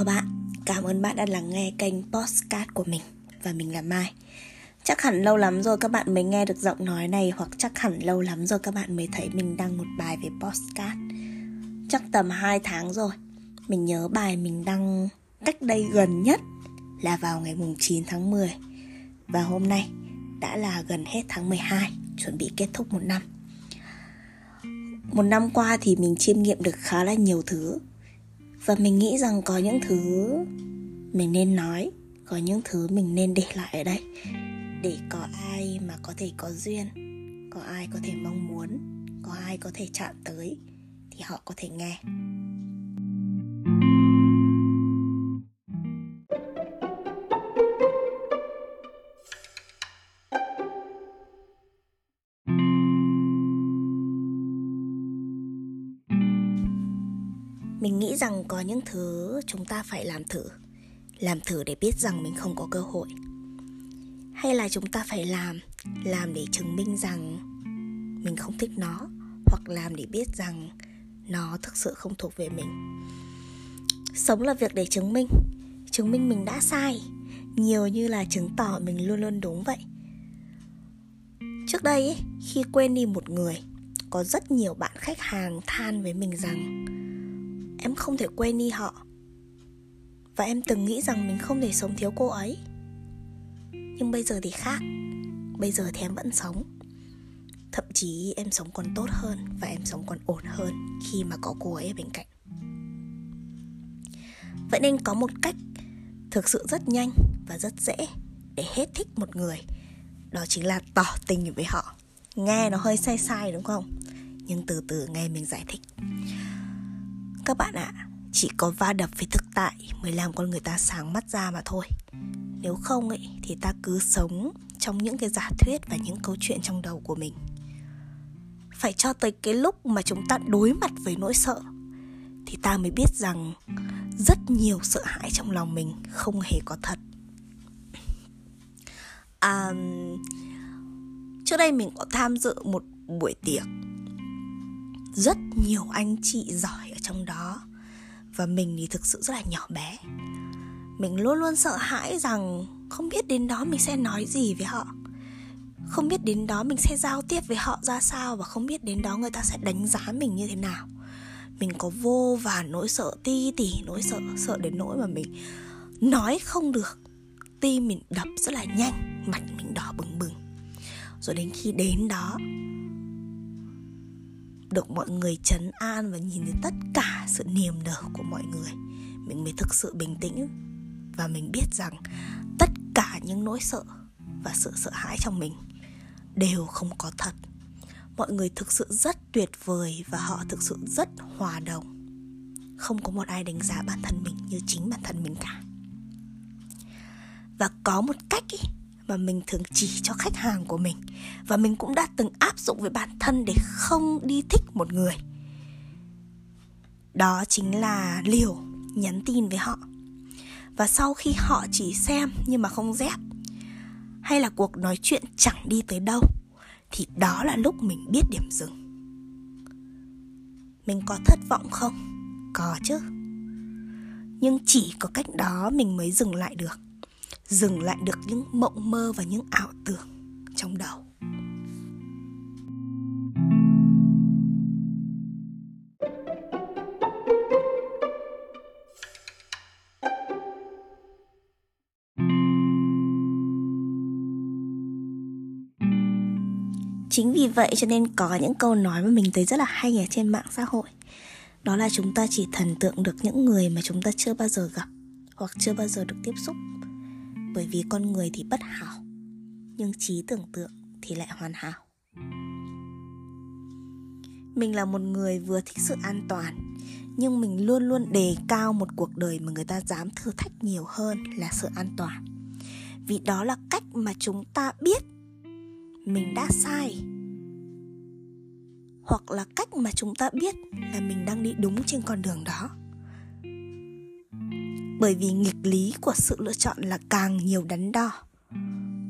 Chào bạn, cảm ơn bạn đã lắng nghe kênh Postcard của mình Và mình là Mai. Chắc hẳn lâu lắm rồi các bạn mới nghe được giọng nói này Hoặc chắc hẳn lâu lắm rồi các bạn mới thấy mình đăng một bài về Postcard Chắc tầm 2 tháng rồi Mình nhớ bài mình đăng cách đây gần nhất Là vào ngày mùng 9 tháng 10 Và hôm nay đã là gần hết tháng 12 Chuẩn bị kết thúc một năm. Một năm qua thì mình chiêm nghiệm được khá là nhiều thứ và mình nghĩ rằng có những thứ mình nên nói, có những thứ mình nên để lại ở đây để có ai mà có thể có duyên, có ai có thể mong muốn, có ai có thể chạm tới thì họ có thể nghe. Mình nghĩ rằng có những thứ chúng ta phải làm thử. Làm thử để biết rằng mình không có cơ hội. Hay là chúng ta phải làm làm để chứng minh rằng mình không thích nó, hoặc làm để biết rằng nó thực sự không thuộc về mình. Sống là việc để chứng minh. Chứng minh mình đã sai. Nhiều như là chứng tỏ mình luôn luôn đúng vậy. Trước đây, khi quên đi một người, có rất nhiều bạn khách hàng than với mình rằng em không thể quên đi họ. Và em từng nghĩ rằng mình không thể sống thiếu cô ấy. Nhưng bây giờ thì khác. Bây giờ thì em vẫn sống. Thậm chí em sống còn tốt hơn và em sống còn ổn hơn khi mà có cô ấy ở bên cạnh. Vậy nên có một cách thực sự rất nhanh và rất dễ để hết thích một người. Đó chính là tỏ tình với họ. Nghe nó hơi sai sai đúng không? Nhưng từ từ nghe mình giải thích các bạn ạ. À, chỉ có va đập với thực tại mới làm con người ta sáng mắt ra mà thôi. Nếu không ấy thì ta cứ sống trong những cái giả thuyết và những câu chuyện trong đầu của mình. Phải cho tới cái lúc mà chúng ta đối mặt với nỗi sợ thì ta mới biết rằng rất nhiều sợ hãi trong lòng mình không hề có thật. À, trước đây mình có tham dự một buổi tiệc. Rất nhiều anh chị giỏi trong đó. Và mình thì thực sự rất là nhỏ bé. Mình luôn luôn sợ hãi rằng không biết đến đó mình sẽ nói gì với họ. Không biết đến đó mình sẽ giao tiếp với họ ra sao và không biết đến đó người ta sẽ đánh giá mình như thế nào. Mình có vô và nỗi sợ ti tỉ, nỗi sợ sợ đến nỗi mà mình nói không được. Tim mình đập rất là nhanh, mặt mình đỏ bừng bừng. Rồi đến khi đến đó được mọi người chấn an và nhìn thấy tất cả sự niềm nở của mọi người. Mình mới thực sự bình tĩnh và mình biết rằng tất cả những nỗi sợ và sự sợ hãi trong mình đều không có thật. Mọi người thực sự rất tuyệt vời và họ thực sự rất hòa đồng. Không có một ai đánh giá bản thân mình như chính bản thân mình cả. Và có một cách ý, mà mình thường chỉ cho khách hàng của mình. Và mình cũng đã từng áp dụng với bản thân để không đi thích một người. Đó chính là liều nhắn tin với họ. Và sau khi họ chỉ xem nhưng mà không dép, hay là cuộc nói chuyện chẳng đi tới đâu, thì đó là lúc mình biết điểm dừng. Mình có thất vọng không? Có chứ. Nhưng chỉ có cách đó mình mới dừng lại được dừng lại được những mộng mơ và những ảo tưởng trong đầu. Chính vì vậy cho nên có những câu nói mà mình thấy rất là hay ở trên mạng xã hội. Đó là chúng ta chỉ thần tượng được những người mà chúng ta chưa bao giờ gặp hoặc chưa bao giờ được tiếp xúc bởi vì con người thì bất hảo, nhưng trí tưởng tượng thì lại hoàn hảo. Mình là một người vừa thích sự an toàn, nhưng mình luôn luôn đề cao một cuộc đời mà người ta dám thử thách nhiều hơn là sự an toàn. Vì đó là cách mà chúng ta biết mình đã sai, hoặc là cách mà chúng ta biết là mình đang đi đúng trên con đường đó bởi vì nghịch lý của sự lựa chọn là càng nhiều đắn đo,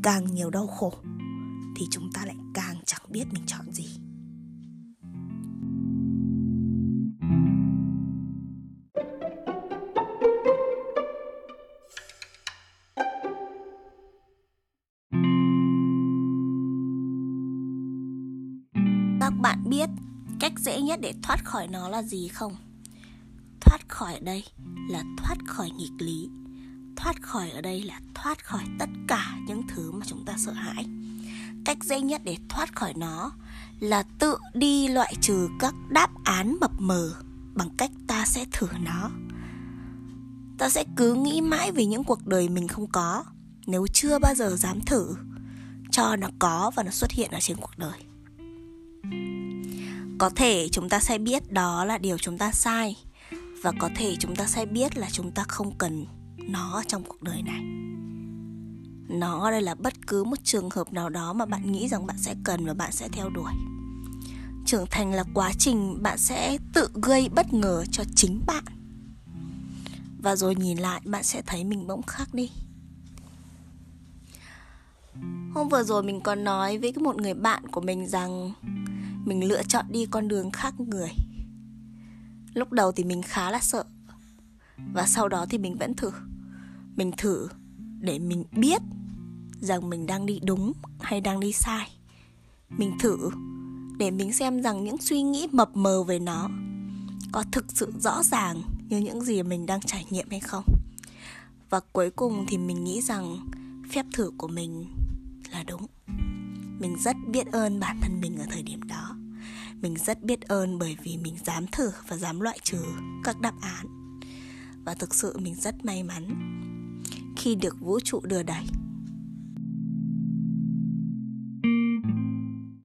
càng nhiều đau khổ, thì chúng ta lại càng chẳng biết mình chọn gì. Các bạn biết cách dễ nhất để thoát khỏi nó là gì không? Thoát khỏi ở đây là thoát khỏi nghịch lý. Thoát khỏi ở đây là thoát khỏi tất cả những thứ mà chúng ta sợ hãi. Cách dễ nhất để thoát khỏi nó là tự đi loại trừ các đáp án mập mờ bằng cách ta sẽ thử nó. Ta sẽ cứ nghĩ mãi về những cuộc đời mình không có, nếu chưa bao giờ dám thử, cho nó có và nó xuất hiện ở trên cuộc đời. Có thể chúng ta sẽ biết đó là điều chúng ta sai và có thể chúng ta sẽ biết là chúng ta không cần nó trong cuộc đời này. Nó ở đây là bất cứ một trường hợp nào đó mà bạn nghĩ rằng bạn sẽ cần và bạn sẽ theo đuổi. Trưởng thành là quá trình bạn sẽ tự gây bất ngờ cho chính bạn. Và rồi nhìn lại, bạn sẽ thấy mình bỗng khác đi. Hôm vừa rồi mình còn nói với một người bạn của mình rằng mình lựa chọn đi con đường khác người lúc đầu thì mình khá là sợ. Và sau đó thì mình vẫn thử. Mình thử để mình biết rằng mình đang đi đúng hay đang đi sai. Mình thử để mình xem rằng những suy nghĩ mập mờ về nó có thực sự rõ ràng như những gì mình đang trải nghiệm hay không. Và cuối cùng thì mình nghĩ rằng phép thử của mình là đúng. Mình rất biết ơn bản thân mình ở thời điểm đó mình rất biết ơn bởi vì mình dám thử và dám loại trừ các đáp án. Và thực sự mình rất may mắn khi được vũ trụ đưa đẩy.